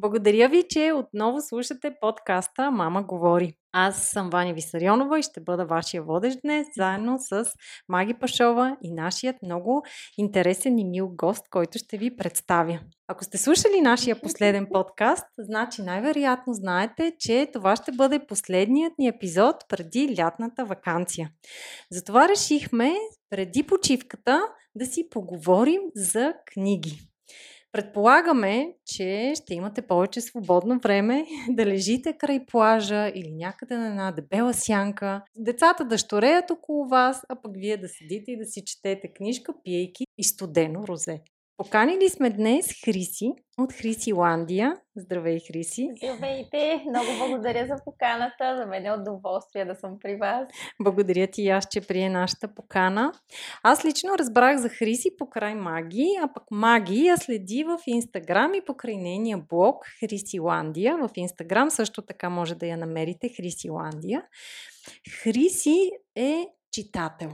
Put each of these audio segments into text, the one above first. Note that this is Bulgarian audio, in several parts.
Благодаря ви, че отново слушате подкаста Мама говори. Аз съм Ваня Висарионова и ще бъда вашия водещ днес, заедно с Маги Пашова и нашият много интересен и мил гост, който ще ви представя. Ако сте слушали нашия последен подкаст, значи най-вероятно знаете, че това ще бъде последният ни епизод преди лятната вакансия. Затова решихме преди почивката да си поговорим за книги. Предполагаме, че ще имате повече свободно време да лежите край плажа или някъде на една дебела сянка, децата да штореят около вас, а пък вие да седите и да си четете книжка, пиейки и студено розе. Поканили сме днес Хриси от Хрисиландия. Здравей, Хриси! Здравейте! Много благодаря за поканата. За мен е удоволствие да съм при вас. Благодаря ти аз, че прие нашата покана. Аз лично разбрах за Хриси покрай Маги, а пък Маги я следи в Инстаграм и покрай нейния блог Хрисиландия. В Инстаграм също така може да я намерите Хрисиландия. Хриси е читател.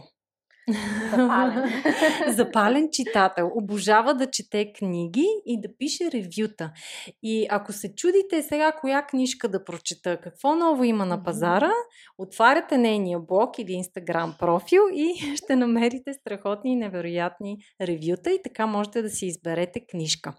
Запален. Запален читател. Обожава да чете книги и да пише ревюта. И ако се чудите сега коя книжка да прочета, какво ново има на пазара, отваряте нейния блог или инстаграм профил и ще намерите страхотни и невероятни ревюта и така можете да си изберете книжка.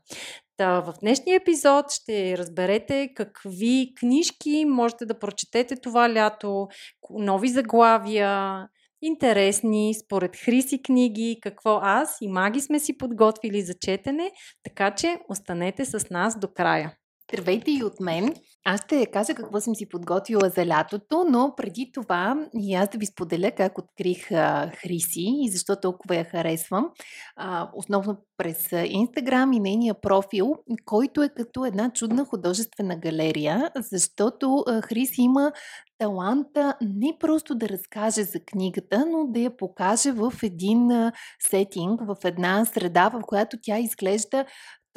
Та, в днешния епизод ще разберете какви книжки можете да прочетете това лято, нови заглавия, интересни, според Хриси книги, какво аз и Маги сме си подготвили за четене, така че останете с нас до края. Здравейте и от мен. Аз ще кажа какво съм си подготвила за лятото, но преди това и аз да ви споделя как открих а, Хриси и защо толкова я харесвам. А, основно през Инстаграм и нейния профил, който е като една чудна художествена галерия, защото а, Хриси има таланта не просто да разкаже за книгата, но да я покаже в един сетинг, в една среда, в която тя изглежда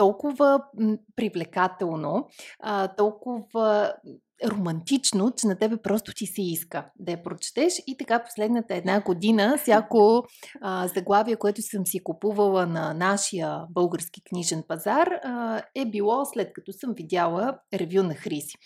толкова привлекателно, толкова романтично, че на тебе просто ти се иска да я прочетеш. И така последната една година, всяко а, заглавие, което съм си купувала на нашия български книжен пазар, а, е било след като съм видяла ревю на Хриси.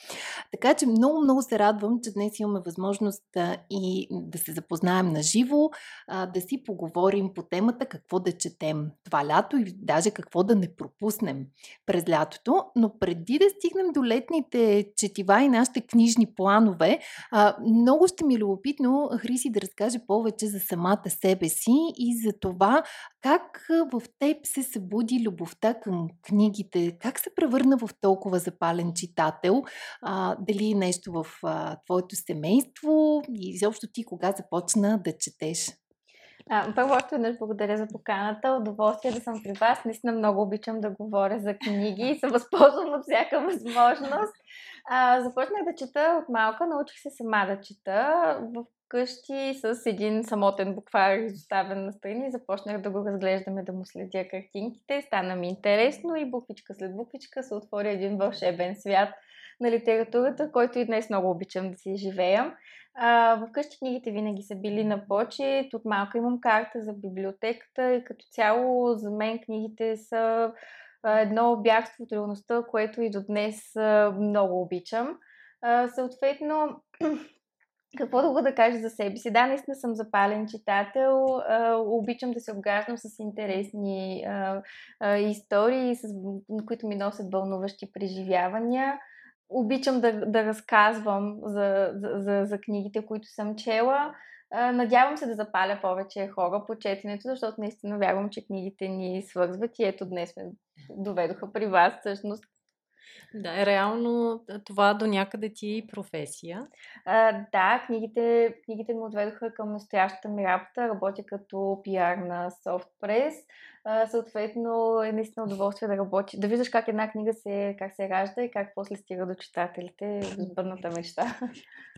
Така че много, много се радвам, че днес имаме възможност а, и да се запознаем на живо, а, да си поговорим по темата какво да четем това лято и даже какво да не пропуснем през лятото. Но преди да стигнем до летните четива и нашите книжни планове. А, много ще ми е любопитно Хриси да разкаже повече за самата себе си и за това как в теб се събуди любовта към книгите, как се превърна в толкова запален читател, а, дали нещо в а, твоето семейство и изобщо ти кога започна да четеш. А, първо още веднъж благодаря за поканата. Удоволствие да съм при вас. Наистина много обичам да говоря за книги и се възползвам от всяка възможност. А, започнах да чета от малка, научих се сама да чета. В къщи с един самотен буквар изоставен на страни. Започнах да го разглеждаме, да му следя картинките. Стана ми интересно и буквичка след буквичка се отвори един вълшебен свят на литературата, който и днес много обичам да си живея. Вкъщи книгите винаги са били на почет. От малка имам карта за библиотеката и като цяло за мен книгите са едно бягство от реалността, което и до днес много обичам. Съответно, какво да го да кажа за себе си? Да, наистина съм запален читател. обичам да се обгаждам с интересни истории, които ми носят вълнуващи преживявания. Обичам да, да разказвам за, за, за, книгите, които съм чела. Надявам се да запаля повече хора по четенето, защото наистина вярвам, че книгите ни свързват и ето днес ме доведоха при вас. Всъщност Да, реално това до някъде ти е и професия. А, да, книгите, книгите ме отведоха към настоящата ми работа. Работя като пиар на SoftPress. А, съответно е наистина удоволствие да работи, да виждаш как една книга се, как се ражда и как после стига до читателите. Бъдната мечта.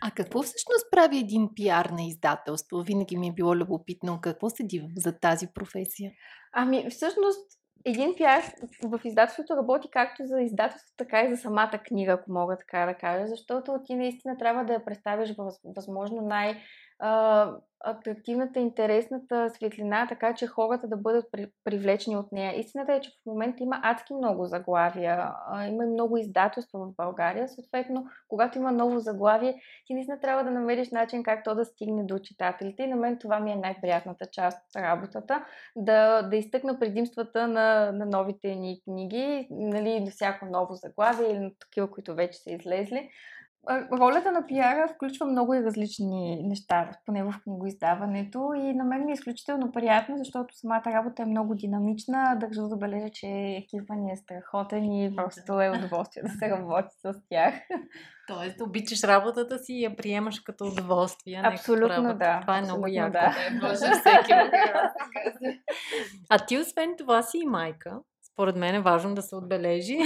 А какво всъщност прави един пиар на издателство? Винаги ми е било любопитно какво седи за тази професия. Ами, всъщност, един пиар в издателството работи както за издателството, така и за самата книга, ако мога така да кажа, защото ти наистина трябва да я представиш възможно най- атрактивната, интересната светлина, така че хората да бъдат при, привлечени от нея. Истината е, че в момента има адски много заглавия, а, има и много издателства в България. Съответно, когато има ново заглавие, ти наистина трябва да намериш начин как то да стигне до читателите. И на мен това ми е най-приятната част от работата. Да, да изтъкна предимствата на, на новите ни книги, нали, на всяко ново заглавие или на такива, които вече са излезли ролята на пиара включва много и различни неща, поне в книгоиздаването и на мен ми е изключително приятно, защото самата работа е много динамична. Държа да забележа, че екипа ни е страхотен и просто е удоволствие да се работи с тях. Тоест, обичаш работата си и я приемаш като удоволствие. Абсолютно да. Това е много яко. Да. Може всеки А ти освен това си и майка според мен е важно да се отбележи.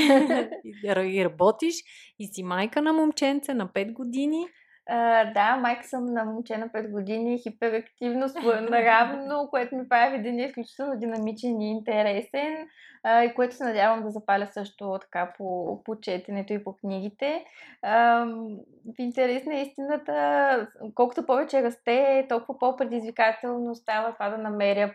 и работиш и си майка на момченце на 5 години. Uh, да, майка съм на момче на 5 години, хиперактивно, наравно, което ми прави един изключително динамичен и интересен, uh, и което се надявам да запаля също така по, по четенето и по книгите. Uh, в интерес на истината, колкото повече расте, толкова по-предизвикателно става това да намеря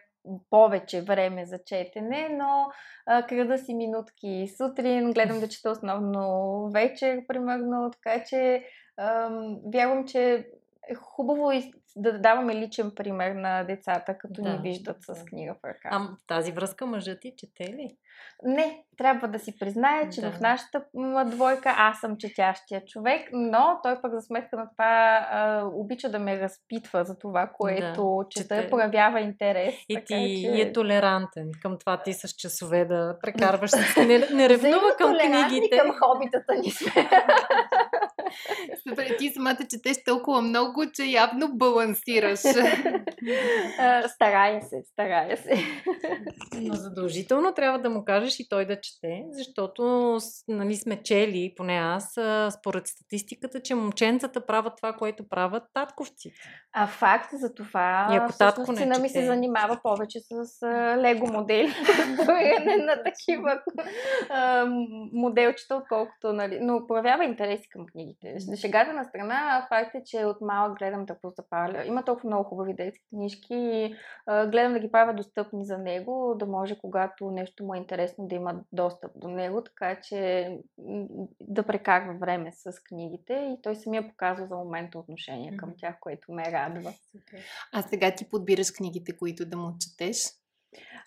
повече време за четене, но а, крада си минутки. Сутрин, гледам да чета основно вечер, примерно, така че а, вярвам, че е хубаво и да даваме личен пример на децата, като да, ни виждат с книга в ръка. А в тази връзка мъжът ти чете ли? Не, трябва да си признае, че да. в нашата двойка аз съм четящия човек, но той пък за сметка на това а, обича да ме разпитва за това, което да, чета, чете... проявява интерес. И така, ти че... е толерантен към това ти с часове да прекарваш. не, не ревнува към книгите. към хобитата ни сме. Ти самата четеш толкова много, че явно балансираш. старая се, старая се. Но задължително трябва да му кажеш и той да чете, защото нали, сме чели, поне аз, според статистиката, че момченцата правят това, което правят татковците. А факт за това, и ако татко не сина ми се занимава повече с лего модели, не на такива а, моделчета, отколкото, нали, но проявява интереси към книгите. Шегата на страна, факт е, че от малък гледам да запаля. Има толкова много хубави детски книжки и а, гледам да ги правя достъпни за него, да може, когато нещо му е интересно, да има достъп до него, така че да прекарва време с книгите и той самия показва за момента отношение към тях, което ме радва. А сега ти подбираш книгите, които да му четеш?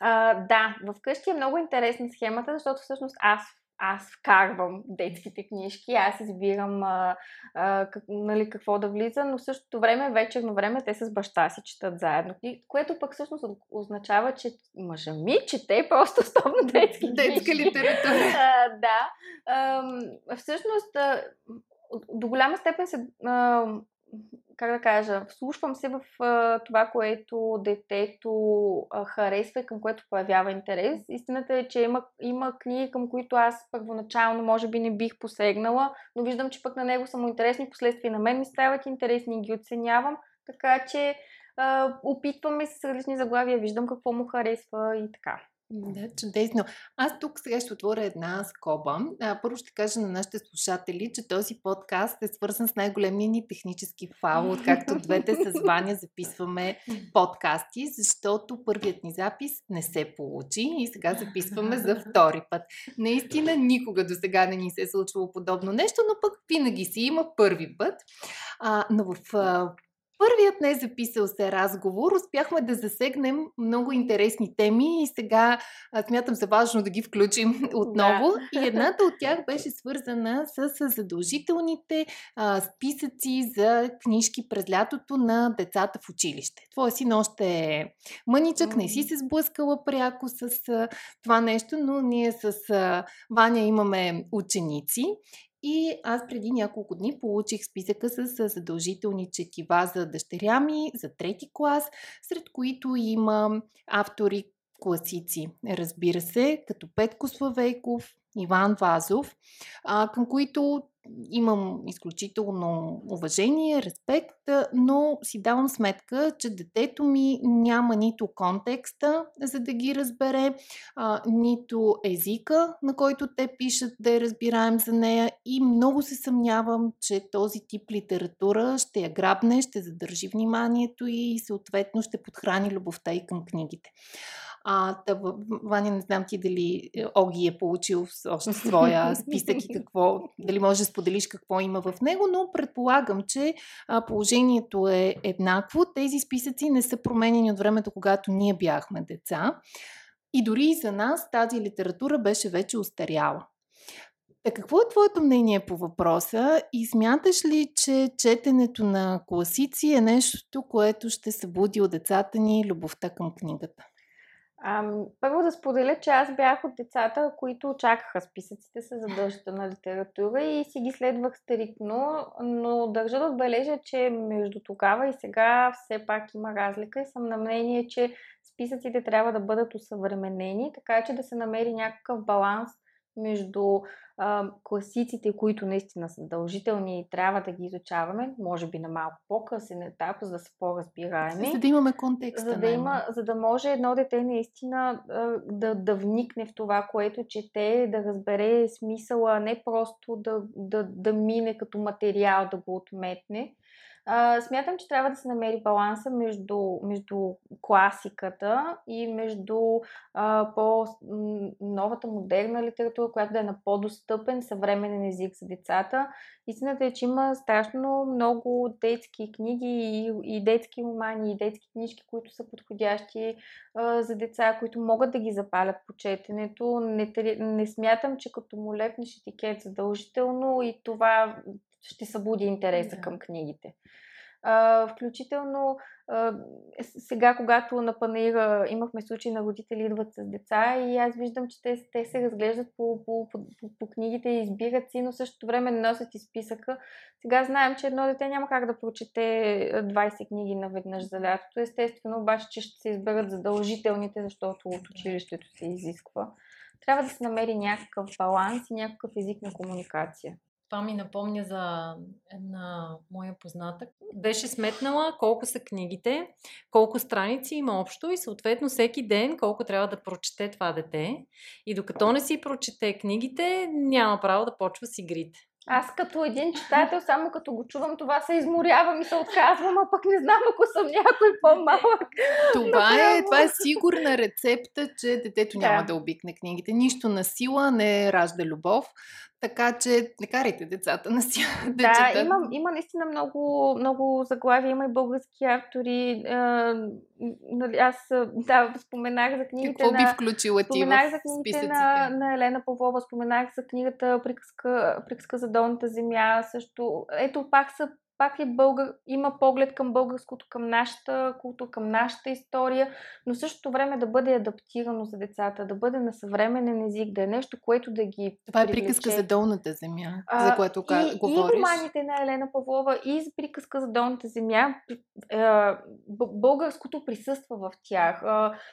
А, да, вкъщи е много интересна схемата, защото всъщност аз аз вкарвам детските книжки, аз избирам а, а, как, нали, какво да влиза, но в същото време, вечерно време, те с баща си четат заедно. Което пък всъщност означава, че мъжа ми чете просто основно детски Детска литература. А, да. А, всъщност, а, до голяма степен се а, как да кажа, вслушвам се в а, това, което детето а, харесва и към което проявява интерес. Истината е, че има, има книги, към които аз първоначално може би не бих посегнала, но виждам, че пък на него са му интересни, последствия на мен ми стават интересни и ги оценявам. Така че а, опитваме се с различни заглавия, виждам какво му харесва и така. Да, чудесно. Аз тук сега ще отворя една скоба. А, първо ще кажа на нашите слушатели, че този подкаст е свързан с най-големия ни технически фал, откакто двете с Ваня записваме подкасти, защото първият ни запис не се получи и сега записваме за втори път. Наистина никога до сега не ни се е случвало подобно нещо, но пък винаги си има първи път. А, но в първият не записал се разговор успяхме да засегнем много интересни теми и сега смятам за важно да ги включим отново. Да. И едната от тях беше свързана с задължителните а, списъци за книжки през лятото на децата в училище. Твоя син още е мъничък, не си се сблъскала пряко с а, това нещо, но ние с а, Ваня имаме ученици и аз преди няколко дни получих списъка с задължителни четива за дъщеря ми, за трети клас, сред които има автори класици, разбира се, като Петко Славейков, Иван Вазов, към които имам изключително уважение, респект, но си давам сметка, че детето ми няма нито контекста, за да ги разбере, а, нито езика, на който те пишат, да я разбираем за нея и много се съмнявам, че този тип литература ще я грабне, ще задържи вниманието и съответно ще подхрани любовта и към книгите. А, да, Ваня, не знам ти дали е, Оги е получил още своя списък и какво, дали може да споделиш какво има в него, но предполагам, че а, положението е еднакво. Тези списъци не са променени от времето, когато ние бяхме деца. И дори и за нас тази литература беше вече устаряла. Та какво е твоето мнение по въпроса и смяташ ли, че четенето на класици е нещо, което ще събуди от децата ни любовта към книгата? А, първо да споделя, че аз бях от децата, които очакаха списъците с задължителна литература и си ги следвах стрикно, но държа да отбележа, че между тогава и сега все пак има разлика и съм на мнение, че списъците трябва да бъдат усъвременени, така че да се намери някакъв баланс между а, класиците, които наистина са задължителни и трябва да ги изучаваме, може би на малко по-късен етап, за да са по-разбираеми. За да имаме контекст. За да, има, за да може едно дете наистина да, да вникне в това, което чете, да разбере смисъла, не просто да, да, да мине като материал, да го отметне. Смятам, че трябва да се намери баланса между, между класиката и между а, по-новата модерна литература, която да е на по-достъпен съвременен език за децата. Истината е, че има страшно много детски книги и, и детски романи, и детски книжки, които са подходящи а, за деца, които могат да ги запалят по четенето. Не, не смятам, че като му лепнеш етикет задължително и това ще събуди интереса да. към книгите. А, включително а, сега, когато на панера имахме случаи на родители идват с деца и аз виждам, че те, те се разглеждат по, по, по, по, по книгите и избират си, но същото време носят и списъка. Сега знаем, че едно дете няма как да прочете 20 книги наведнъж за лятото. Естествено, обаче, че ще се изберат задължителните, защото от училището се изисква. Трябва да се намери някакъв баланс и някакъв език на комуникация. Това ми напомня за една моя позната. Беше сметнала колко са книгите, колко страници има общо и съответно всеки ден колко трябва да прочете това дете. И докато не си прочете книгите, няма право да почва с игрите. Аз като един читател, само като го чувам това, се изморявам и се отказвам, а пък не знам ако съм някой по-малък. Това, е, това е сигурна рецепта, че детето няма да. да обикне книгите. Нищо на сила не ражда любов. Така че не карайте децата на си да, да. Има, има наистина много, много заглавия, има и български автори. Нали, аз да, споменах за книгите Какво на... би включила ти споменах за книгите на, на Елена Павлова, споменах за книгата Приказка, Приказка за долната земя. Също, ето пак са пак е българ, има поглед към българското, към нашата култура, към нашата история, но същото време да бъде адаптирано за децата, да бъде на съвременен език, да е нещо, което да ги. Това е приказка за долната земя, а, за което и, говориш. И романите на Елена Павлова, и за приказка за долната земя, българското присъства в тях.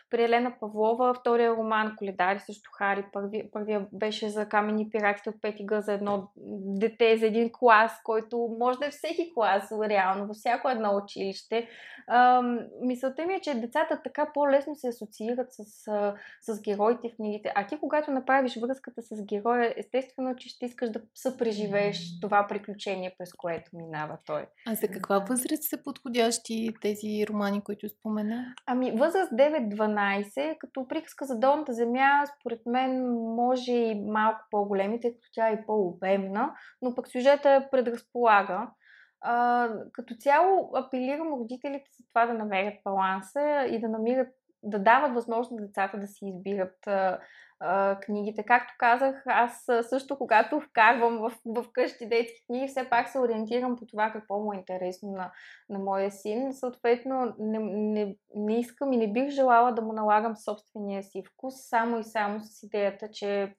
При Елена Павлова, втория роман Коледари също Хари, първия, първия беше за камени пиратите от пети за едно дете, за един клас, който може да е всеки клас, реално, във всяко едно училище. А, мисълта ми е, че децата така по-лесно се асоциират с, с героите в книгите. А ти, когато направиш връзката с героя, естествено, че ще искаш да съпреживееш това приключение, през което минава той. А за каква възраст са подходящи тези романи, които спомена? Ами, възраст 9-12, като приказка за долната земя, според мен може и малко по-големи, тъй като тя е по-обемна, но пък сюжета предразполага като цяло апелирам родителите за това да намерят баланса и да намират да дават възможност на децата да си избират а, книгите. Както казах, аз също, когато вкарвам в, в къщи детски книги, все пак се ориентирам по това какво му е интересно на, на моя син. Съответно, не, не, не искам и не бих желала да му налагам собствения си вкус, само и само с идеята, че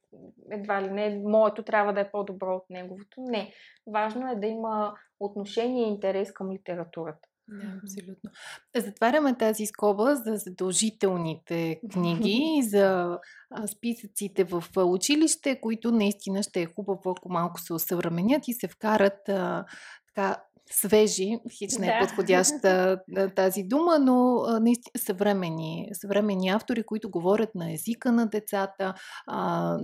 едва ли не, моето трябва да е по-добро от неговото. Не. Важно е да има отношение и интерес към литературата. Да, абсолютно. Затваряме тази скоба за задължителните книги за списъците в училище, които наистина ще е хубаво, ако малко се осъвременят и се вкарат а, така свежи, хич не е подходяща тази дума, но наистина съвремени, съвремени автори, които говорят на езика на децата, а,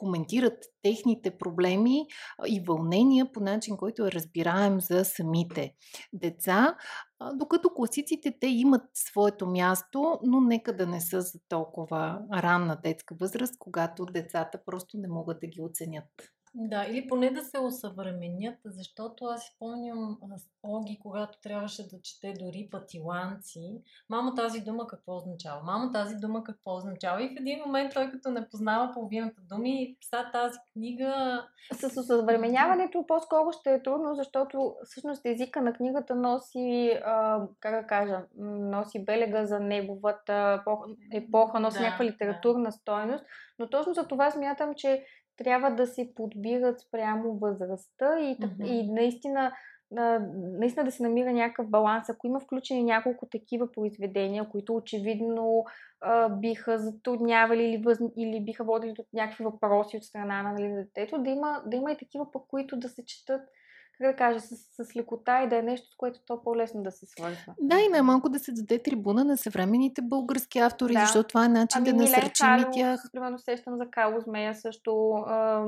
коментират техните проблеми и вълнения по начин, който е разбираем за самите деца, докато класиците те имат своето място, но нека да не са за толкова ранна детска възраст, когато децата просто не могат да ги оценят. Да, или поне да се осъвременят, защото аз си помням Оги, когато трябваше да чете дори пътиланци. Мамо, тази дума какво означава? Мамо, тази дума какво означава? И в един момент той като не познава половината думи, писа тази книга... С осъвременяването по-скоро ще е трудно, защото всъщност езика на книгата носи, а, как да кажа, носи белега за неговата епоха, носи да, някаква литературна да. стойност. Но точно за това смятам, че трябва да се подбират спрямо възрастта и, mm-hmm. и наистина, наистина да се намира някакъв баланс. Ако има включени няколко такива произведения, които очевидно а, биха затруднявали или, въз... или биха водили до някакви въпроси от страна на нали, детето, да има, да има и такива, по които да се четат как да кажа, с, с лекота и да е нещо, с което то по-лесно да се свързва. Да, и най-малко да се даде трибуна на съвременните български автори, да. защото това е начин ами, да насърчим и тях. Примерно сещам за Кало Змея също а,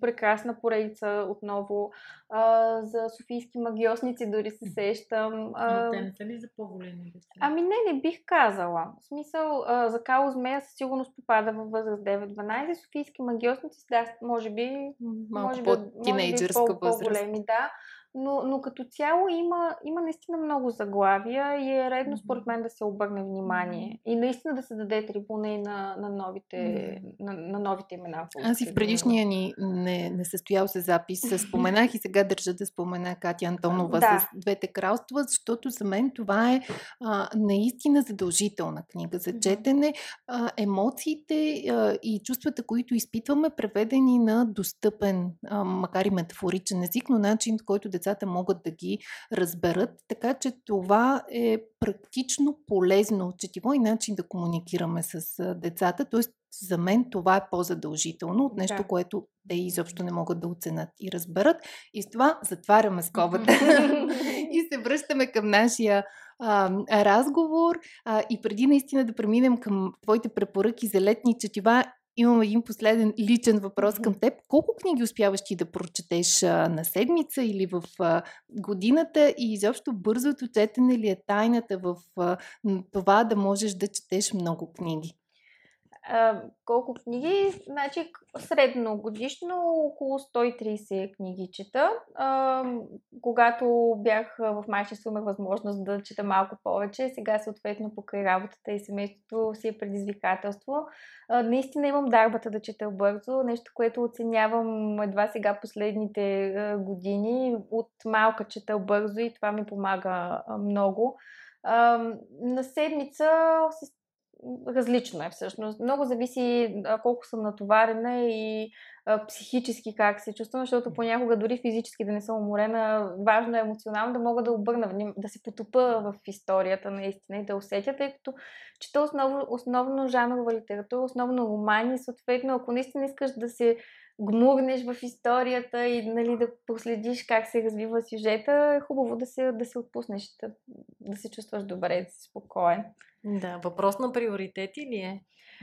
прекрасна поредица отново. А, за софийски магиосници дори се сещам. А, Но те не са ли за по-големи деца? Ами не, не бих казала. В смисъл, а, за Кало Змея със сигурност попада във възраст 9-12. Софийски магиосници, да, може би... Малко може по-тинейджърска възраст проблеми, да. Но, но като цяло има, има наистина много заглавия и е редно според мен да се обърне внимание. И наистина да се даде трибуна и на, на, новите, mm-hmm. на, на новите имена. Аз и в предишния ни не, не състоял се запис споменах и сега държа да спомена Катя Антонова да. с Двете кралства, защото за мен това е а, наистина задължителна книга за четене. А, емоциите а, и чувствата, които изпитваме, преведени на достъпен, а, макар и метафоричен език, но начин, който да децата могат да ги разберат. Така че това е практично полезно четиво и начин да комуникираме с децата. Тоест, за мен това е по-задължително от нещо, да. което те изобщо не могат да оценят и разберат. И с това затваряме скобата и се връщаме към нашия а, разговор. А, и преди наистина да преминем към твоите препоръки за летни четива, Имам един последен личен въпрос към теб. Колко книги успяваш ти да прочетеш а, на седмица или в а, годината и изобщо бързото четене ли е тайната в а, това да можеш да четеш много книги? Колко книги? Значи, средно годишно около 130 книги чета. А, когато бях в майчество, имах възможност да чета малко повече. Сега, съответно, покрай работата и семейството си е предизвикателство. А, наистина имам дарбата да чета бързо. Нещо, което оценявам едва сега последните години. От малка чета бързо и това ми помага много. На седмица се различно е всъщност. Много зависи колко съм натоварена и психически как се чувствам, защото понякога дори физически да не съм уморена, важно е емоционално да мога да обърна, да се потопа в историята наистина и да усетя, тъй като чета основно, основно жанрова литература, основно романи, съответно, ако наистина искаш да се гмурнеш в историята и нали, да проследиш как се развива сюжета, е хубаво да се, да се отпуснеш, да, да се чувстваш добре, да си спокоен. Да, въпрос на приоритети ли е?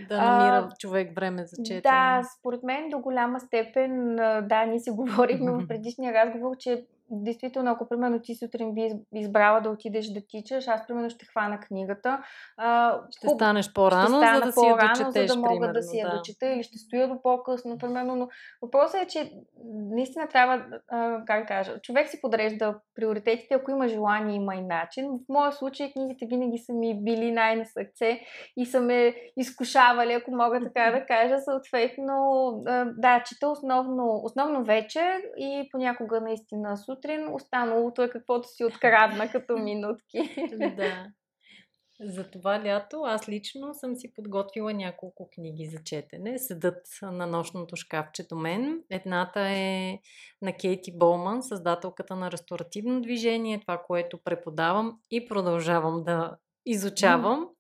Да намира а, човек време за четене. Да, според мен до голяма степен, да, ние си говорихме в предишния разговор, че действително, ако примерно ти сутрин би избрала да отидеш да тичаш, аз примерно ще хвана книгата. А, ще хуб, станеш по-рано, ще за да си я дочетеш, за да мога примерно, да си я да. дочета или ще стоя до по-късно, примерно. Но въпросът е, че наистина трябва, а, как кажа, човек си подрежда приоритетите, ако има желание, има и начин. В моя случай книгите винаги са ми били най-на сърце и са ме изкушавали, ако мога така да кажа. Съответно, да, чета основно, основно вечер и понякога наистина сутрин. Останалото е каквото си открадна като минутки. Да. За това лято аз лично съм си подготвила няколко книги за четене. Седат на нощното шкафче до мен. Едната е на Кейти Болман, създателката на ресторативно движение, това, което преподавам и продължавам да изучавам. Mm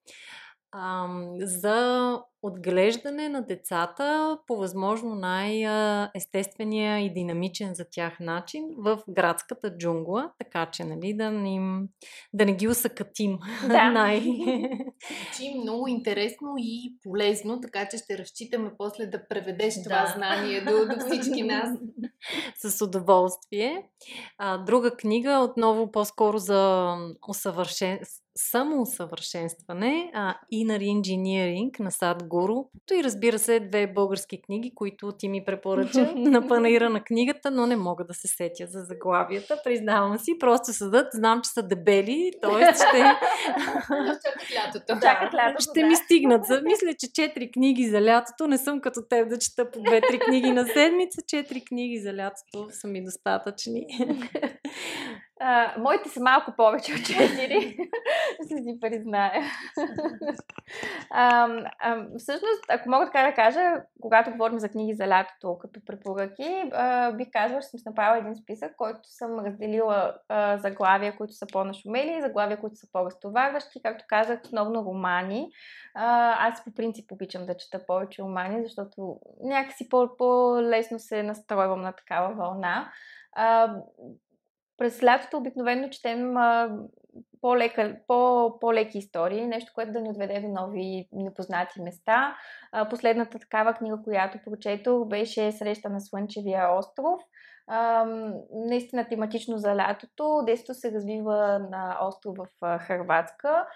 за отглеждане на децата по възможно най-естествения и динамичен за тях начин в градската джунгла, така че нали, да, не, да не ги усъкатим. Да. най- Звучи много интересно и полезно, така че ще разчитаме после да преведеш да. това знание до, до всички нас. С удоволствие. А, друга книга, отново по-скоро за усъвършен самоусъвършенстване, а, Inner Engineering на Сад Гуру. И разбира се, две български книги, които ти ми препоръча на панаира на книгата, но не мога да се сетя за заглавията, признавам си. Просто съдът, знам, че са дебели, т.е. ще... Лятото. Чакат лятото, ще да. ми стигнат. За, мисля, че четири книги за лятото, не съм като теб да чета по две-три книги на седмица, четири книги за лятото са ми достатъчни. А, моите са малко повече от 4, ще си призная. а, а, всъщност, ако мога така да кажа, когато говорим за книги за лятото като препоръки, а, бих казала, че съм направила един списък, който съм разделила а, заглавия, които са по-нашумели, заглавия, които са по-разтоварващи, както казах, основно романи. А, аз по принцип обичам да чета повече романи, защото някакси по-лесно се настройвам на такава вълна. А, през лятото обикновено четем по-лека, по, по-леки истории, нещо, което да ни отведе до нови непознати места. Последната такава книга, която прочетох, беше Среща на Слънчевия остров. Наистина тематично за лятото. Действието се развива на остров в Хрватска.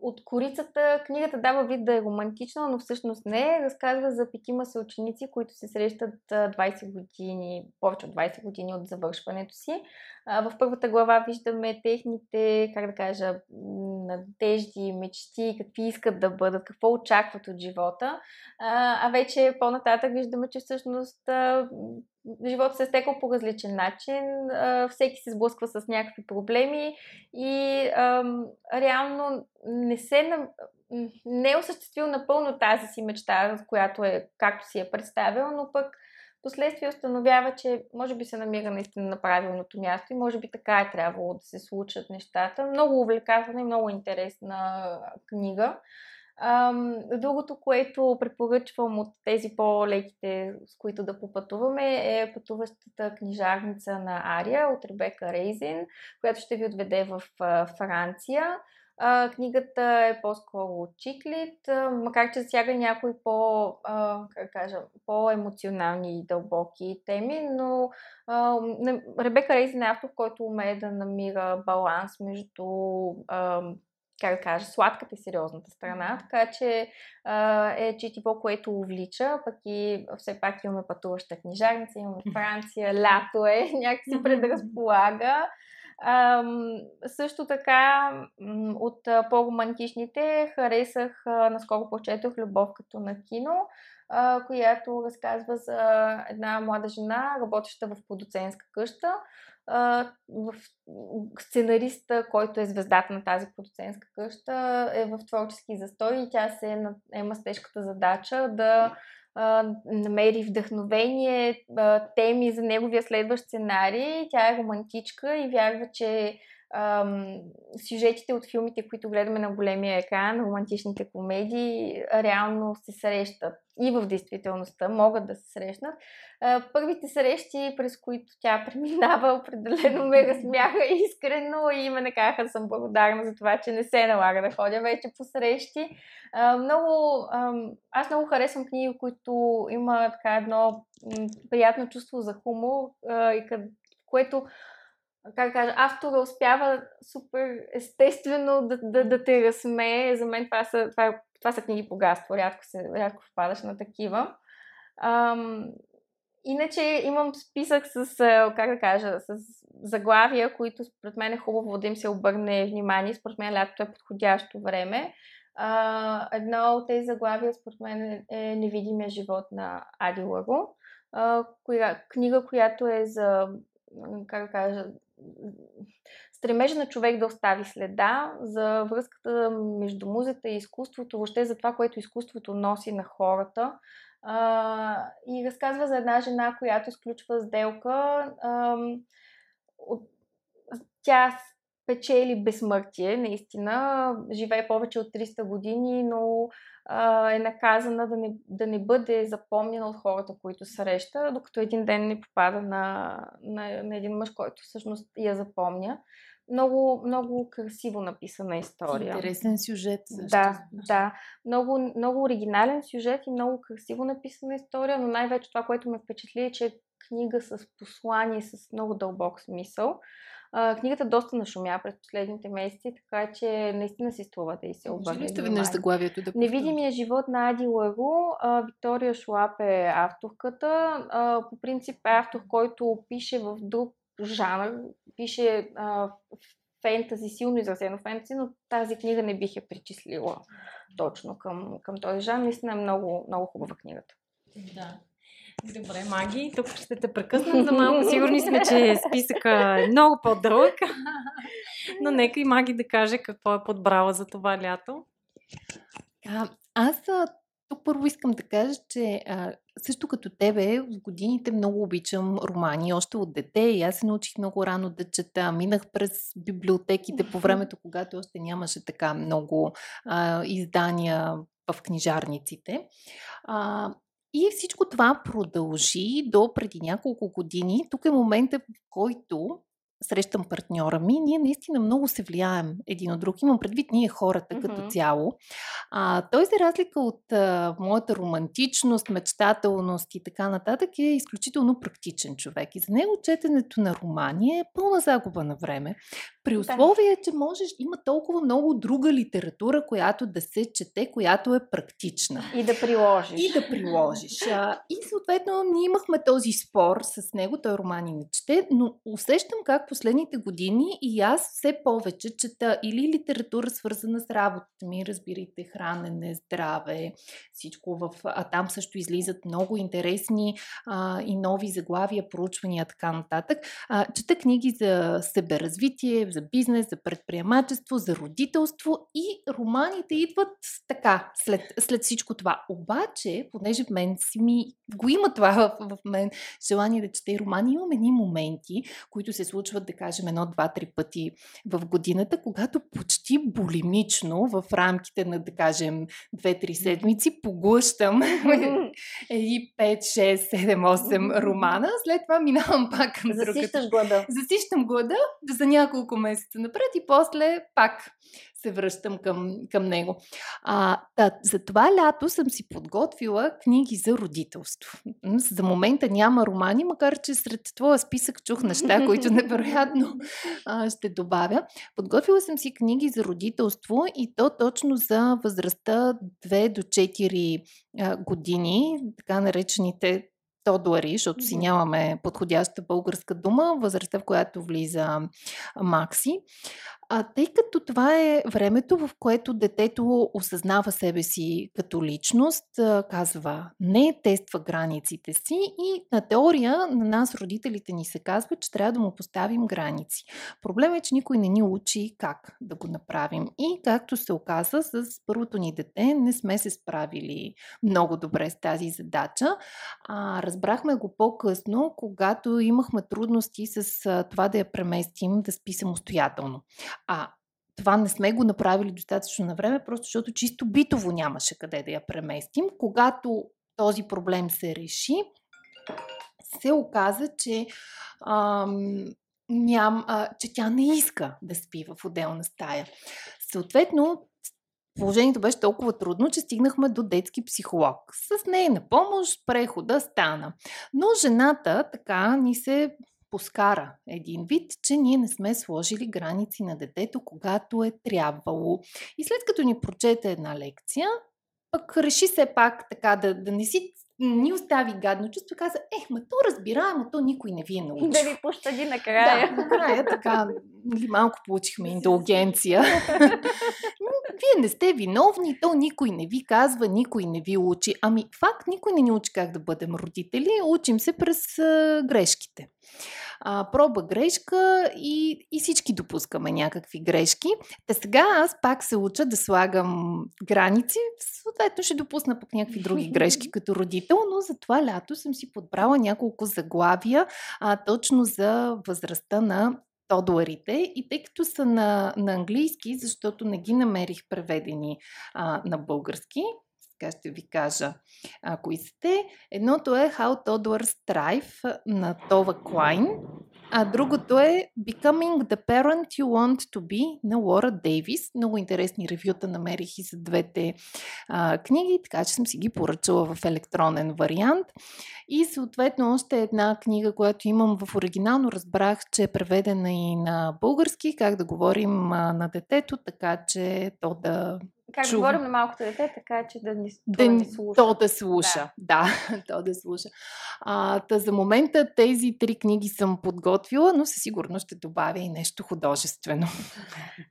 От корицата книгата дава вид да е романтична, но всъщност не. Разказва за петима съученици, които се срещат 20 години, повече от 20 години от завършването си. В първата глава виждаме техните, как да кажа, надежди, мечти, какви искат да бъдат, какво очакват от живота. А вече по-нататък виждаме, че всъщност живота се е стекал по различен начин, всеки се сблъсква с някакви проблеми и реално не се не е осъществил напълно тази си мечта, която е както си е представил, но пък последствие установява, че може би се намира наистина на правилното място и може би така е трябвало да се случат нещата. Много увлекателна и много интересна книга. Другото, което препоръчвам от тези по-леките, с които да попътуваме, е пътуващата книжарница на Ария от Ребека Рейзин, която ще ви отведе в Франция. книгата е по-скоро чиклит, макар че засяга някои по, как кажа, по-емоционални и дълбоки теми, но Ребека Рейзин е автор, който умее да намира баланс между как да кажа, сладката и сериозната страна, така че а, е четиво, което увлича, пък и все пак имаме пътуваща книжарница, имаме Франция, лято е, някакси предразполага. Също така от по-романтичните харесах, наскоро прочетох Любов като на кино, а, която разказва за една млада жена, работеща в продуцентска къща, в сценариста, който е звездата на тази продуцентска къща, е в творчески застой и тя се има с тежката задача да намери вдъхновение, теми за неговия следващ сценарий. Тя е романтичка и вярва, че ам, сюжетите от филмите, които гледаме на големия екран, романтичните комедии, реално се срещат и в действителността могат да се срещнат. А, първите срещи, през които тя преминава, определено ме разсмяха искрено и ме накараха да съм благодарна за това, че не се налага да ходя вече по срещи. А, много, а, аз много харесвам книги, които има така едно м, приятно чувство за хумор, а, и къд, което как кажа, автора успява супер естествено да, да, да те разсмее. За мен това са, това, е, това са книги богатство. Рядко, се, рядко впадаш на такива. Ам, иначе имам списък с, как да кажа, с заглавия, които според мен е хубаво да им се обърне внимание. Според мен лятото е подходящо време. А, едно от тези заглавия, според мен, е Невидимия живот на Ади Лаго. А, коя, книга, която е за, как да кажа, стремежа на човек да остави следа, за връзката между музата и изкуството, въобще за това, което изкуството носи на хората. А, и разказва за една жена, която изключва сделка. А, от, тя печели безсмъртие, наистина. Живее повече от 300 години, но а, е наказана да не, да не бъде запомнена от хората, които среща, докато един ден не попада на, на, на един мъж, който всъщност я запомня. Много, много красиво написана история. Интересен сюжет. Също. Да, да. Много, много оригинален сюжет и много красиво написана история, но най-вече това, което ме впечатли е, че е книга с послание, с много дълбок смисъл. А, книгата доста нашумя през последните месеци, така че наистина си струва да и се обърне. Ли веднъж заглавието да Невидимия живот на Ади Лаго. А, Виктория Шлап е авторката. А, по принцип е автор, който пише в друг жанр, пише а, фентази, силно изразено фентази, но тази книга не бих я причислила точно към, към този жанр. Наистина е много, много хубава книгата. Да. Добре, Маги, тук ще те прекъснем за малко. Сигурни сме, че списъка е много по-дълъг. Но нека и Маги да каже какво е подбрала за това лято. А, аз тук първо искам да кажа, че а, също като тебе, в годините много обичам романи, още от дете и аз се научих много рано да чета. Минах през библиотеките по времето, когато още нямаше така много а, издания в книжарниците. А, и всичко това продължи до преди няколко години. Тук е момента, в който срещам партньора ми, ние наистина много се влияем един от друг. Имам предвид ние хората mm-hmm. като цяло. А, той за разлика от а, моята романтичност, мечтателност и така нататък е изключително практичен човек. И за него четенето на романи е пълна загуба на време. При условие, че можеш, има толкова много друга литература, която да се чете, която е практична. И да приложиш. И да приложиш. А, и съответно, ние имахме този спор с него, той романи не чете, но усещам как последните години и аз все повече чета или литература свързана с работата ми, разбирайте, хранене, здраве, всичко в... А там също излизат много интересни а, и нови заглавия, проучвания, така нататък. А, чета книги за себеразвитие, за бизнес, за предприемачество, за родителство и романите идват така, след, след всичко това. Обаче, понеже в мен си ми го има това в, в мен, желание да чете романи, имам едни моменти, които се случват, да кажем, едно, два, три пъти в годината, когато почти болимично в рамките на, да кажем, две-три седмици поглъщам и 5, 6, 7, 8 романа. След това минавам пак към другата. Засищаш глада. Засищам глада за няколко месеца напред и после пак се връщам към, към него. А, да, за това лято съм си подготвила книги за родителство. За момента няма романи, макар че сред твоя списък чух неща, които невероятно а, ще добавя. Подготвила съм си книги за родителство и то точно за възрастта 2 до 4 а, години, така наречените Тодуари, защото си нямаме подходяща българска дума, възрастта, в която влиза Макси. А тъй като това е времето, в което детето осъзнава себе си като личност, казва не, тества границите си и на теория на нас, родителите ни се казва, че трябва да му поставим граници. Проблемът е, че никой не ни учи как да го направим. И както се оказа, с първото ни дете не сме се справили много добре с тази задача. А, разбрахме го по-късно, когато имахме трудности с това да я преместим да спи самостоятелно. А това не сме го направили достатъчно на време, просто защото чисто битово нямаше къде да я преместим. Когато този проблем се реши, се оказа, че, ам, ням, а, че тя не иска да спи в отделна стая. Съответно, положението беше толкова трудно, че стигнахме до детски психолог. С нея на помощ прехода стана. Но жената така ни се поскара един вид, че ние не сме сложили граници на детето, когато е трябвало. И след като ни прочете една лекция, пък реши се пак така да, да не си ни остави гадно чувство и каза, ех, ма то разбираемо, то никой не ви е научил. Да ви пощади накрая. Да, накрая така, нали, малко получихме индулгенция. Вие не сте виновни, то никой не ви казва, никой не ви учи. Ами факт, никой не ни учи как да бъдем родители, учим се през а, грешките а, проба грешка и, и всички допускаме някакви грешки. Та сега аз пак се уча да слагам граници, съответно ще допусна пък някакви други грешки като родител, но за това лято съм си подбрала няколко заглавия а, точно за възрастта на тодуарите и тъй като са на, на английски, защото не ги намерих преведени а, на български, сега ще ви кажа а, кои сте. Едното е How Toddlers Thrive на Това Клайн, а другото е Becoming the Parent You Want to Be на Лора Дейвис. Много интересни ревюта намерих и за двете а, книги, така че съм си ги поръчала в електронен вариант. И съответно още една книга, която имам в оригинално, разбрах, че е преведена и на български, как да говорим а, на детето, така че то да как Чу... говорим на малкото дете, така че да ни, да, ни слуша. То да слуша, да, да то да слуша. А, та за момента тези три книги съм подготвила, но със сигурност ще добавя и нещо художествено.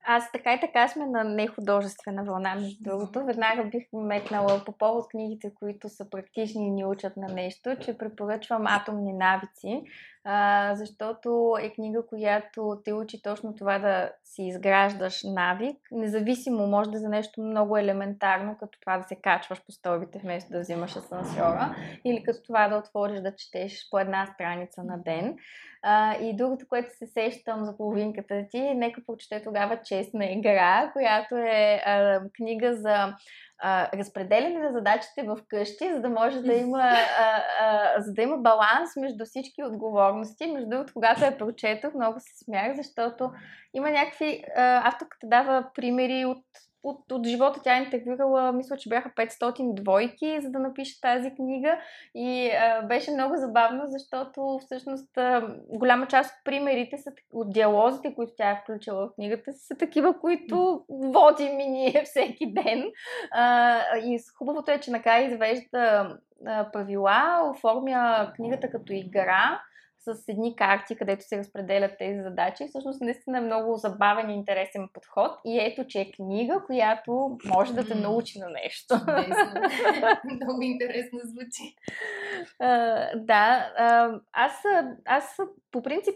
Аз така и така сме на нехудожествена вълна, между другото. Веднага бих метнала по повод книгите, които са практични и ни учат на нещо, че препоръчвам Атомни навици а, защото е книга, която те учи точно това да си изграждаш навик, независимо може да е за нещо много елементарно, като това да се качваш по стълбите вместо да взимаш асансьора, или като това да отвориш да четеш по една страница на ден. А, и другото, което се сещам за половинката ти, нека прочете тогава Честна игра, която е а, книга за а, разпределяне на задачите в къщи, за да може да има, а, а, за да има баланс между всички отговорности. Между другото, когато я прочетох, много се смях, защото има някакви... А, авторката дава примери от от, от живота тя е интервюрала, мисля, че бяха 500 двойки, за да напише тази книга. И а, беше много забавно, защото всъщност а, голяма част от примерите са, от диалозите, които тя е включила в книгата, са такива, които водим и ние всеки ден. А, и хубавото е, че накрая извежда правила, оформя книгата като игра с едни карти, където се разпределят тези задачи. Всъщност наистина е много забавен и интересен подход. И ето, че е книга, която може да те научи на нещо. много интересно звучи. Да, аз, аз по принцип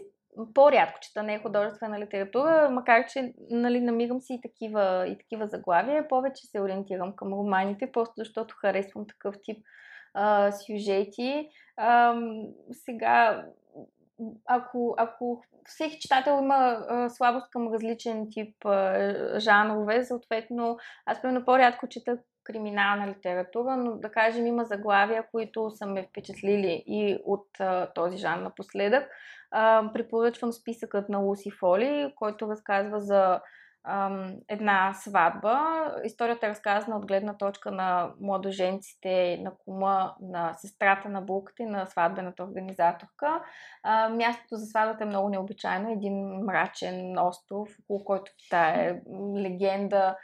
по-рядко чета не художествена литература, макар че нали, намирам си и такива, и такива заглавия. Повече се ориентирам към романите, просто защото харесвам такъв тип а, сюжети. А, сега ако, ако всеки читател има а, слабост към различен тип а, жанрове, съответно, аз примерно по-рядко чета криминална литература, но да кажем има заглавия, които са ме впечатлили и от а, този жанр напоследък. А, препоръчвам списъкът на Луси Фоли, който разказва за една сватба. Историята е разказана от гледна точка на младоженците, на кума, на сестрата на булката и на сватбената организаторка. Мястото за сватбата е много необичайно. Един мрачен остров, около който е легенда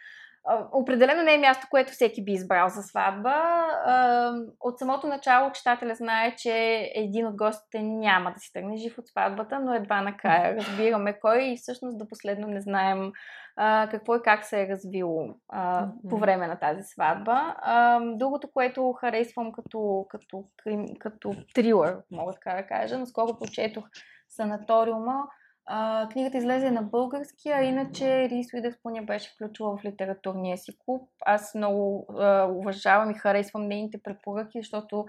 Определено не е място, което всеки би избрал за сватба. От самото начало читателя знае, че един от гостите няма да си тръгне жив от сватбата, но едва накрая разбираме кой и всъщност до последно не знаем какво и как се е развило по време на тази сватба. Другото, което харесвам като, като, като трилър, мога така да кажа, наскоро прочетох Санаториума, а, книгата излезе на български, а иначе Рис Уидърспун я беше включила в литературния си клуб. Аз много а, уважавам и харесвам нейните препоръки, защото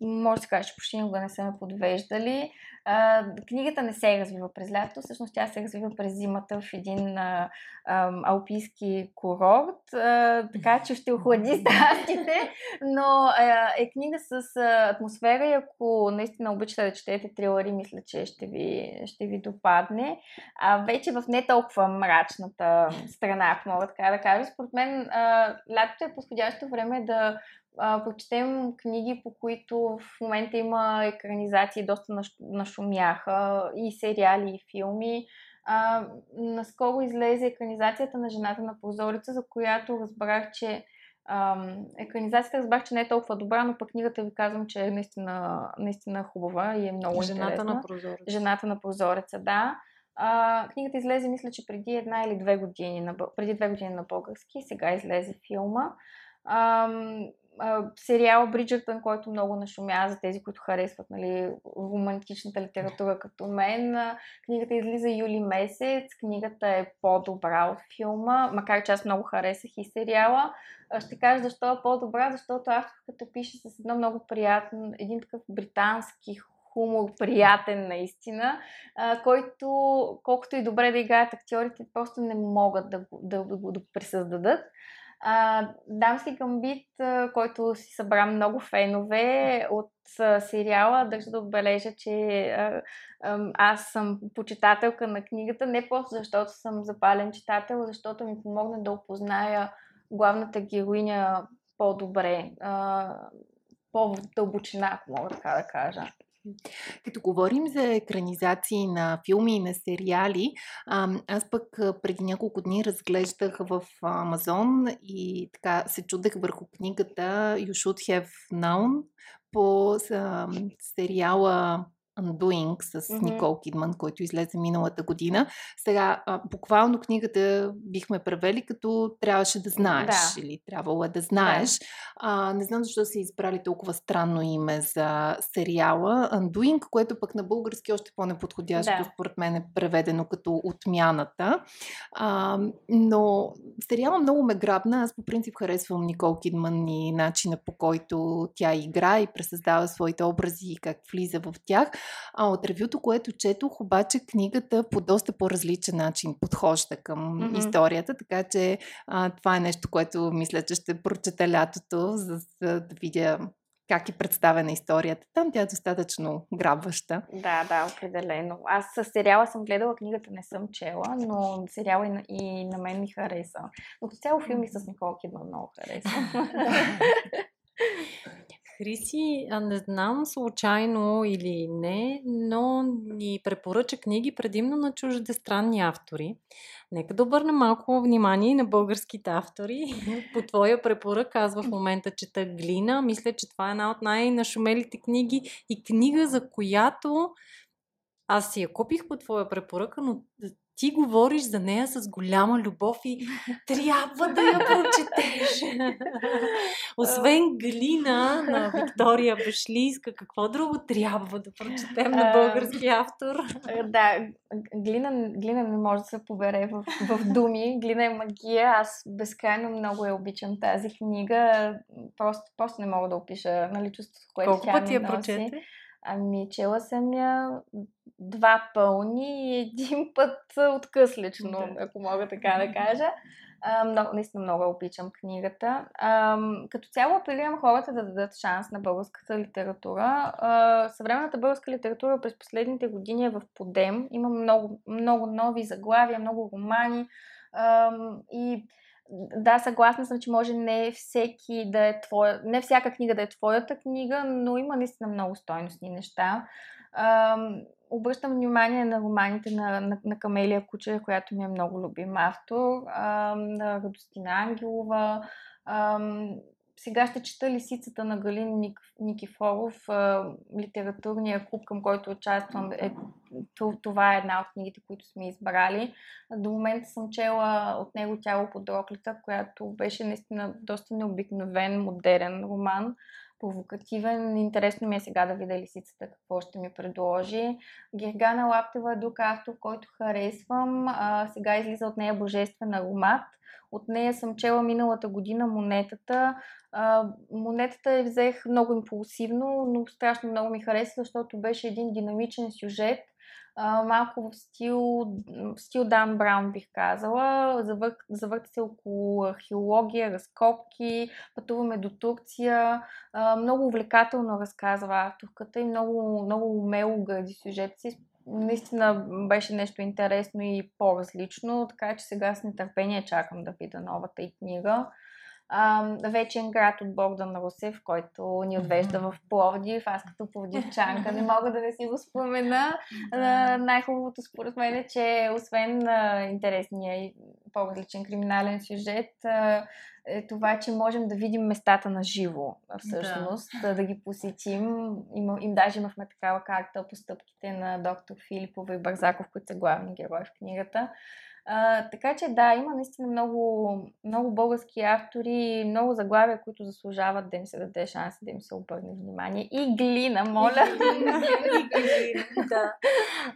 може да се каже, че почти никога не са ме подвеждали. А, книгата не се развива през лято, всъщност тя се развива през зимата в един а, а, алпийски курорт, а, така че ще охлади страстите, но а, е книга с а, атмосфера и ако наистина обичате да четете трилъри, мисля, че ще ви, ще ви допадне. А, вече в не толкова мрачната страна, ако мога така да кажа, според мен а, лятото е подходящо време да а, прочетем книги, по които в момента има екранизации, доста нашумяха и сериали, и филми. А, наскоро излезе екранизацията на Жената на прозореца, за която разбрах, че ам, екранизацията разбрах, че не е толкова добра, но пък книгата ви казвам, че е наистина, наистина хубава и е много Жената интересна. на прозореца. Жената на прозореца, да. А, книгата излезе, мисля, че преди една или две години, на, преди две години на български, сега излезе филма. Ам, сериал Бриджертън, който много нашумя за тези, които харесват нали, романтичната литература като мен. Книгата излиза юли месец. Книгата е по-добра от филма, макар че аз много харесах и сериала. Ще кажа защо е по-добра, защото авторката пише с едно много приятно, един такъв британски хумор, приятен наистина, който, колкото и добре да играят актьорите, просто не могат да го, да, да го да присъздадат. А, Дамски гамбит, който си събра много фенове от сериала, държа да отбележа, че аз съм почитателка на книгата, не просто защото съм запален читател, защото ми помогна да опозная главната героиня по-добре, а, по-дълбочина, ако мога така да кажа. Като говорим за екранизации на филми и на сериали, аз пък преди няколко дни разглеждах в Амазон и така се чудех върху книгата You Should Have Known по сериала Undoing с mm-hmm. Никол Кидман, който излезе миналата година. Сега, а, буквално книгата бихме превели като трябваше да знаеш да. или трябвало е да знаеш. Да. А, не знам защо са избрали толкова странно име за сериала Undoing, което пък на български още по-неподходящо, да. според мен е преведено като отмяната. А, но сериала много ме грабна. Аз по принцип харесвам Никол Кидман и начина по който тя игра и пресъздава своите образи и как влиза в тях. А от ревюто, което четох, обаче книгата по доста по-различен начин подхожда към mm-hmm. историята, така че а, това е нещо, което мисля, че ще прочета лятото, за, за да видя как е представена историята. Там тя е достатъчно грабваща. Да, да, определено. Аз с сериала съм гледала, книгата не съм чела, но сериала и на, и на мен ми хареса. Но по цяло филми с Никола Кидман много хареса. Хриси, не знам случайно или не, но ни препоръча книги предимно на чуждестранни автори. Нека да обърнем малко внимание на българските автори. По твоя препорък, аз в момента чета Глина. Мисля, че това е една от най-нашумелите книги и книга, за която аз си я купих по твоя препоръка, но ти говориш за нея с голяма любов и трябва да я прочетеш. Освен Глина на Виктория Башлийска, какво друго трябва да прочетем на български автор? Да, Глина, Глина не може да се побере в, в думи. Глина е магия. Аз безкрайно много я обичам тази книга. Просто, просто не мога да опиша нали, чувството, което Колко тя пъти я прочете? Ами, чела съм я два пълни и един път откъслично, да. ако мога така да кажа. А, много, наистина много обичам книгата. А, като цяло апелирам хората да дадат шанс на българската литература. А, съвременната българска литература през последните години е в подем. Има много, много нови заглавия, много романи. А, и да, съгласна съм, че може не всеки да е твоя, не всяка книга да е твоята книга, но има наистина много стойностни неща. Ам, обръщам внимание на романите на, на, на Камелия Кучера, която ми е много любим автор, ам, на Радостина Ангелова. Ам, сега ще чета Лисицата на Галин Ник, Никифоров, а, литературния клуб, към който участвам. Е, това е една от книгите, които сме избрали. До момента съм чела от него Тяло под роклята, която беше наистина доста необикновен, модерен роман провокативен. Интересно ми е сега да видя лисицата какво ще ми предложи. Гергана Лаптева е друг автор, който харесвам. А, сега излиза от нея Божествен аромат. От нея съм чела миналата година монетата. А, монетата я взех много импулсивно, но страшно много ми хареса, защото беше един динамичен сюжет малко в стил, в стил Дан Браун бих казала. Завър, завърта се около археология, разкопки, пътуваме до Турция. А, много увлекателно разказва авторката и много, много умело гради сюжет си. Наистина беше нещо интересно и по-различно, така че сега с нетърпение чакам да видя новата и книга. Вечен град от Богдан Русев, който ни отвежда в Пловдив. Аз като пловдивчанка не мога да не си го спомена. Най-хубавото според мен е, че освен интересния и по-различен криминален сюжет, е това, че можем да видим местата на живо, всъщност, да, да ги посетим. Им, им даже имахме такава карта по стъпките на доктор Филипова и Бързаков, които са главни герои в книгата. А, така че да, има наистина много, много български автори, много заглавия, които заслужават да им се даде шанс да им се обърне внимание. И глина, моля. да.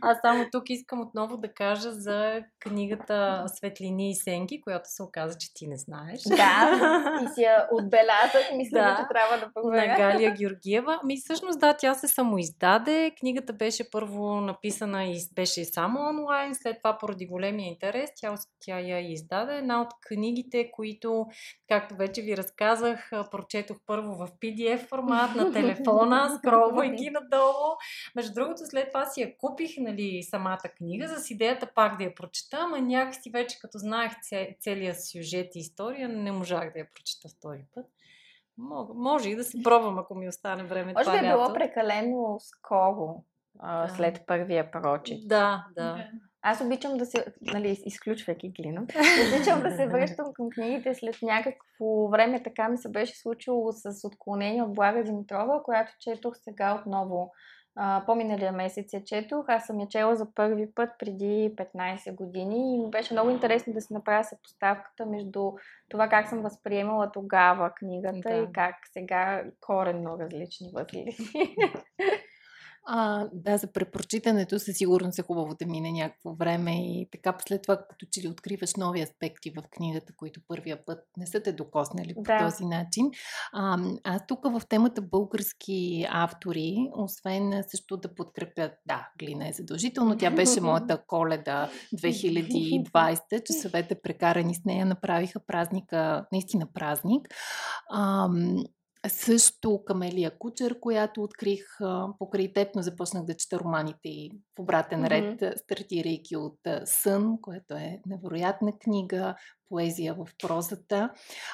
Аз само тук искам отново да кажа за книгата Светлини и Сенки, която се оказа, че ти не знаеш. Да, ти си я отбелязах, мисля, да, че трябва да проверя. На Галия Георгиева. Ми всъщност да, тя се самоиздаде. Книгата беше първо написана и беше само онлайн, след това поради големия интерес интерес. Тя, тя я издаде. Една от книгите, които, както вече ви разказах, прочетох първо в PDF формат на телефона, скролвайки надолу. Между другото, след това си я купих нали, самата книга с идеята пак да я прочета, ама някакси вече като знаех целият сюжет и история, не можах да я прочета втори път. Мога, може и да се пробвам, ако ми остане време. Може би е било прекалено скоро а, след първия прочит. Да, да. Аз обичам да се, нали, изключвайки глина, обичам да се връщам към книгите след някакво време. Така ми се беше случило с отклонение от Блага Димитрова, която четох сега отново. по-миналия месец я четох. Аз съм я чела за първи път преди 15 години и ми беше много интересно да се направя съпоставката между това как съм възприемала тогава книгата да. и как сега коренно различни възгледи. А, да, за препрочитането със сигурност е хубаво да мине някакво време и така след това, като че ли откриваш нови аспекти в книгата, които първия път не са те докоснали да. по този начин. А, аз тук в темата български автори, освен също да подкрепят, да, Глина е задължително, тя беше моята коледа 2020, че съвете прекарани с нея направиха празника, наистина празник. А, също Камелия Кучер, която открих покрай теб, но започнах да чета романите и в обратен ред, mm-hmm. стартирайки от Сън, което е невероятна книга, поезия в прозата.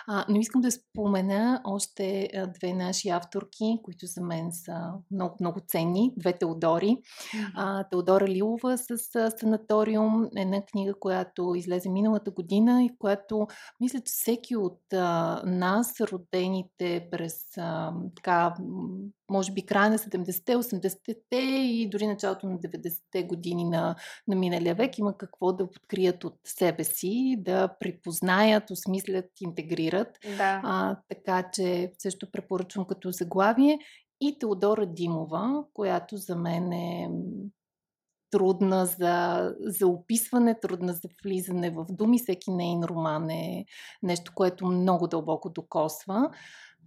А, но искам да спомена още две наши авторки, които за мен са много, много ценни. Две Теодори. А, Теодора Лилова с Санаториум, една книга, която излезе миналата година и в която мисля, че всеки от а, нас, родените през а, така може би края на 70-те, 80-те и дори началото на 90-те години на, на миналия век има какво да открият от себе си, да припознаят, осмислят, интегрират. Да. А, така че също препоръчвам като заглавие. И Теодора Димова, която за мен е трудна за, за описване, трудна за влизане в думи. Всеки нейн роман е нещо, което много дълбоко докосва.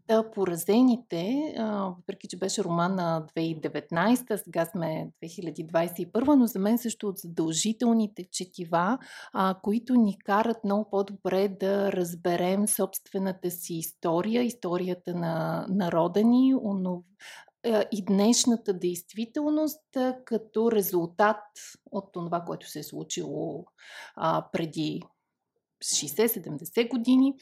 Та поразените, въпреки че беше роман на 2019, сега сме 2021, но за мен също от задължителните четива, които ни карат много по-добре да разберем собствената си история, историята на народа ни, и днешната действителност като резултат от това, което се е случило преди 60-70 години.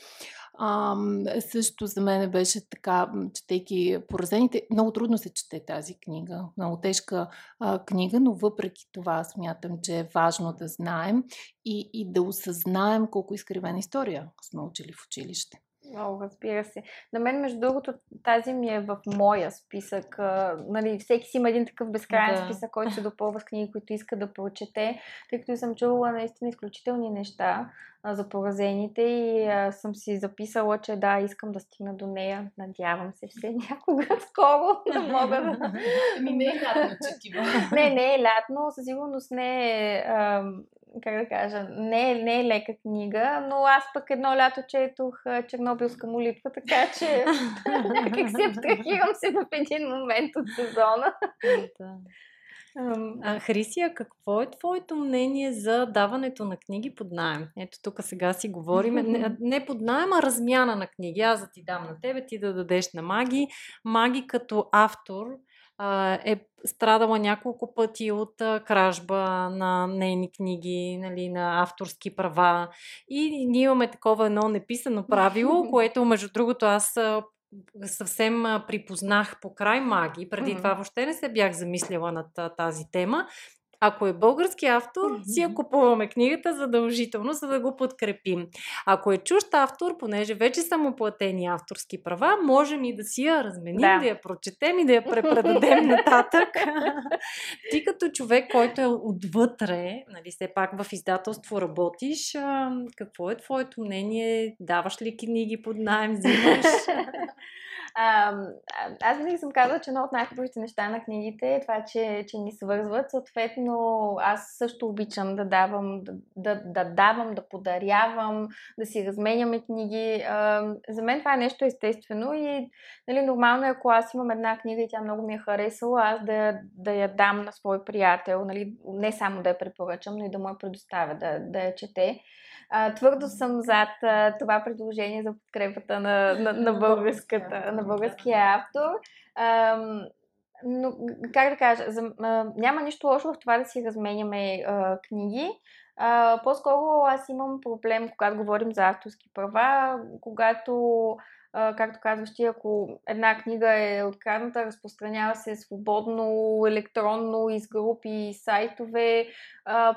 А, също за мен беше така, четейки поразените, много трудно се чете тази книга. Много тежка а, книга, но въпреки това смятам, че е важно да знаем и, и да осъзнаем колко изкривена история сме учили в училище. Много, разбира се. На мен, между другото, тази ми е в моя списък. А, нали, всеки си има един такъв безкрайен да. списък, който се допълва с книги, които иска да прочете, тъй като съм чувала наистина изключителни неща а, за поразените и а, съм си записала, че да, искам да стигна до нея. Надявам се все някога скоро да мога да... Ми не е лятно четива. не, не е лятно, със сигурност не е как да кажа, не е, не е лека книга, но аз пък едно лято четох Чернобилска молитва, така че как се абстрахирам се в един момент от сезона. Да. А, Хрисия, какво е твоето мнение за даването на книги под найем? Ето тук сега си говорим. Не, не под найем, а размяна на книги. Аз да ти дам на тебе, ти да дадеш на Маги. Маги като автор, а, е страдала няколко пъти от а, кражба на нейни книги, нали, на авторски права. И ние имаме такова едно неписано правило, което, между другото, аз съвсем припознах по край маги. Преди това въобще не се бях замислила над тази тема. Ако е български автор, си я купуваме книгата задължително, за да го подкрепим. Ако е чужд автор, понеже вече са му платени авторски права, можем и да си я разменим, да, да я прочетем и да я препредадем нататък. Ти като човек, който е отвътре, нали, все пак в издателство работиш, какво е твоето мнение? Даваш ли книги под найем, взимаш? Аз винаги съм казала, че едно от най-хубавите неща на книгите е това, че, че ни свързват. Съответно, аз също обичам да давам, да, да, да давам, да подарявам, да си разменяме книги. А, за мен това е нещо естествено и нали, нормално е, ако аз имам една книга и тя много ми е харесала, аз да, да я дам на свой приятел, нали, не само да я препоръчам, но и да му я предоставя да, да я чете. А, твърдо съм зад а, това предложение за подкрепата на, на, на, българската, на българския автор. А, но, как да кажа, за, а, няма нищо лошо в това да си разменяме а, книги. А, по-скоро аз имам проблем, когато говорим за авторски права, когато както казваш ти, ако една книга е открадната, разпространява се свободно, електронно, из групи, сайтове.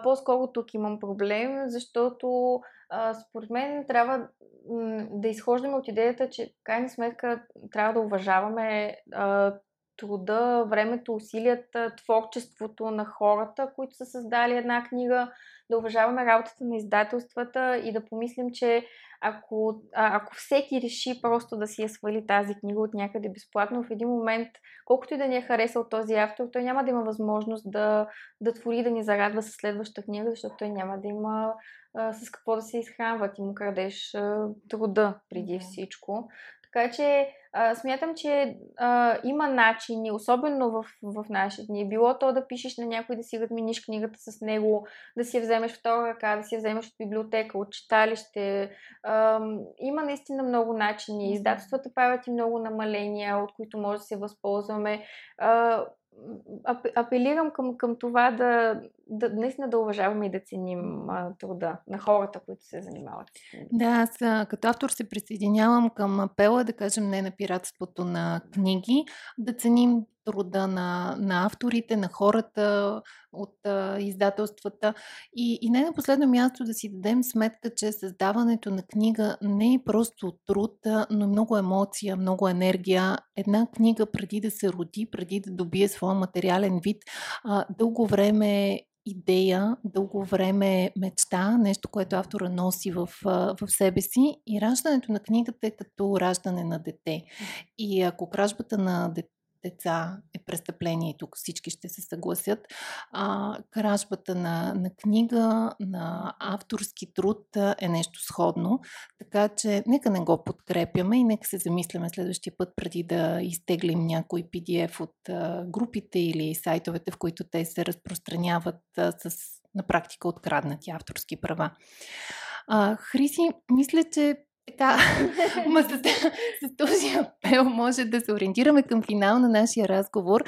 по-скоро тук имам проблем, защото според мен трябва да изхождаме от идеята, че крайна сметка трябва да уважаваме труда, времето, усилията, творчеството на хората, които са създали една книга, да уважаваме работата на издателствата и да помислим, че ако, а, ако всеки реши просто да си я свали тази книга от някъде безплатно, в един момент, колкото и да ни е харесал този автор, той няма да има възможност да, да твори, да ни зарадва с следващата книга, защото той няма да има а, с какво да се изхранва. Ти му крадеш а, труда преди всичко. Така че а, смятам, че а, има начини, особено в, в нашите дни. Било то да пишеш на някой, да си размениш книгата с него, да си я вземеш втора ръка, да си я вземеш от библиотека, от читалище. А, има наистина много начини. Издателствата правят и много намаления, от които може да се възползваме. А, апелирам към, към това да, да наистина да уважаваме и да ценим а, труда на хората, които се занимават. Да, аз като автор се присъединявам към апела, да кажем не на пиратството на книги, да ценим труда на, на авторите, на хората от а, издателствата и, и не на последно място да си дадем сметка, че създаването на книга не е просто труд, но много емоция, много енергия. Една книга преди да се роди, преди да добие своя материален вид, а, дълго време идея, дълго време мечта, нещо, което автора носи в, в себе си. И раждането на книгата е като раждане на дете. И ако кражбата на дете деца е престъпление и тук всички ще се съгласят. А, кражбата на, на книга, на авторски труд е нещо сходно, така че нека не го подкрепяме и нека се замисляме следващия път преди да изтеглим някой PDF от а, групите или сайтовете, в които те се разпространяват а, с на практика откраднати авторски права. А, Хриси, мисля, че така, ма с, с този апел може да се ориентираме към финал на нашия разговор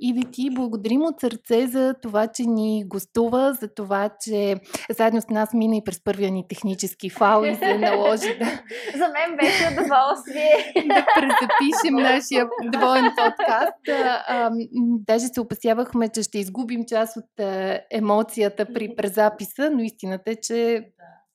и да ти благодарим от сърце за това, че ни гостува, за това, че заедно с нас мина и през първия ни технически фал и се наложи да... За мен беше удоволствие. да презапишем нашия двоен подкаст. А, а, даже се опасявахме, че ще изгубим част от а, емоцията при презаписа, но истината е, че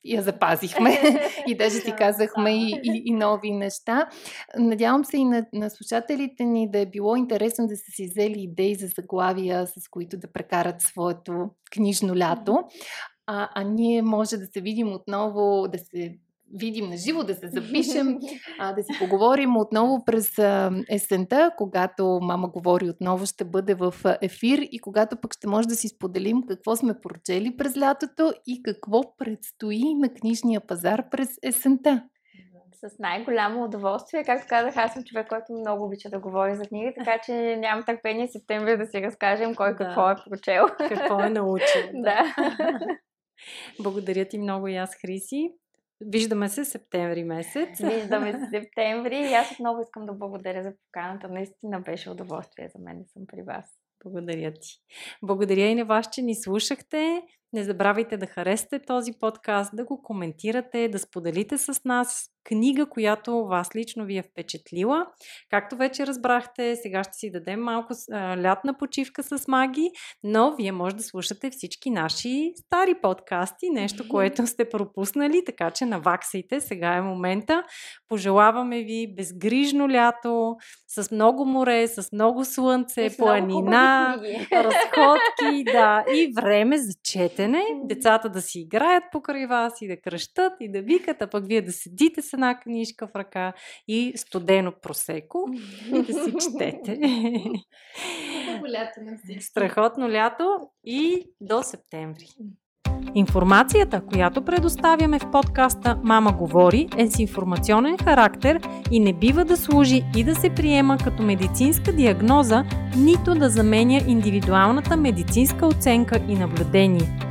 я запазихме и даже си казахме и, и, и нови неща. Надявам се и на, на слушателите ни да е било интересно да са си взели идеи за заглавия, с които да прекарат своето книжно лято. А, а ние може да се видим отново, да се видим на живо, да се запишем, а, да си поговорим отново през а, есента, когато мама говори отново, ще бъде в ефир и когато пък ще може да си споделим какво сме прочели през лятото и какво предстои на книжния пазар през есента с най-голямо удоволствие. Както казах, аз съм човек, който много обича да говори за книги, така че нямам търпение септември да си разкажем кой да. какво е прочел. Какво е научил. да. Благодаря ти много и аз, Хриси. Виждаме се септември месец. Виждаме се септември и аз отново искам да благодаря за поканата. Наистина беше удоволствие за мен да съм при вас. Благодаря ти. Благодаря и на вас, че ни слушахте. Не забравяйте да харесате този подкаст, да го коментирате, да споделите с нас книга, която вас лично ви е впечатлила. Както вече разбрахте, сега ще си дадем малко лятна почивка с маги, но вие може да слушате всички наши стари подкасти, нещо, което сте пропуснали, така че наваксайте, сега е момента. Пожелаваме ви безгрижно лято, с много море, с много слънце, планина, разходки, да, и време за четене, децата да си играят покрай вас и да кръщат и да викат, а пък вие да седите с една книжка в ръка и студено просеко и да си четете. Страхотно лято и до септември. Информацията, която предоставяме в подкаста Мама говори е с информационен характер и не бива да служи и да се приема като медицинска диагноза, нито да заменя индивидуалната медицинска оценка и наблюдение.